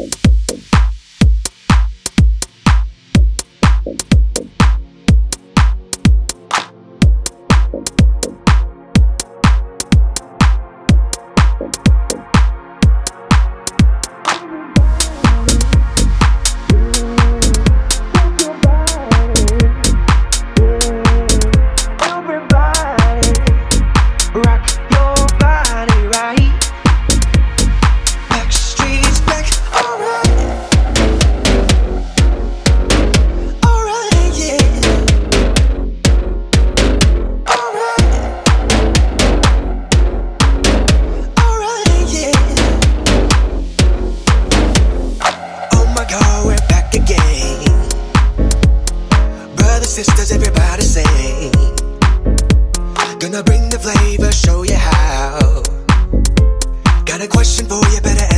Everybody, Brothers, sisters, everybody sing. Gonna bring the flavor, show you how. Got a question for you, better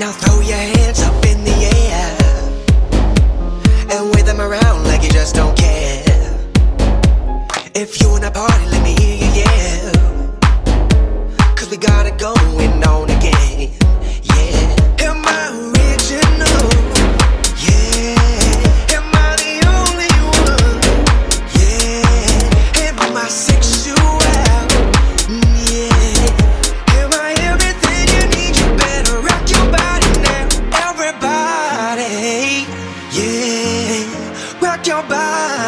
Now throw your hands up in the air and wave them around like you just don't care. If you in a party, let me hear you yell. Cause we got it going on again. Yeah. Am I Bye.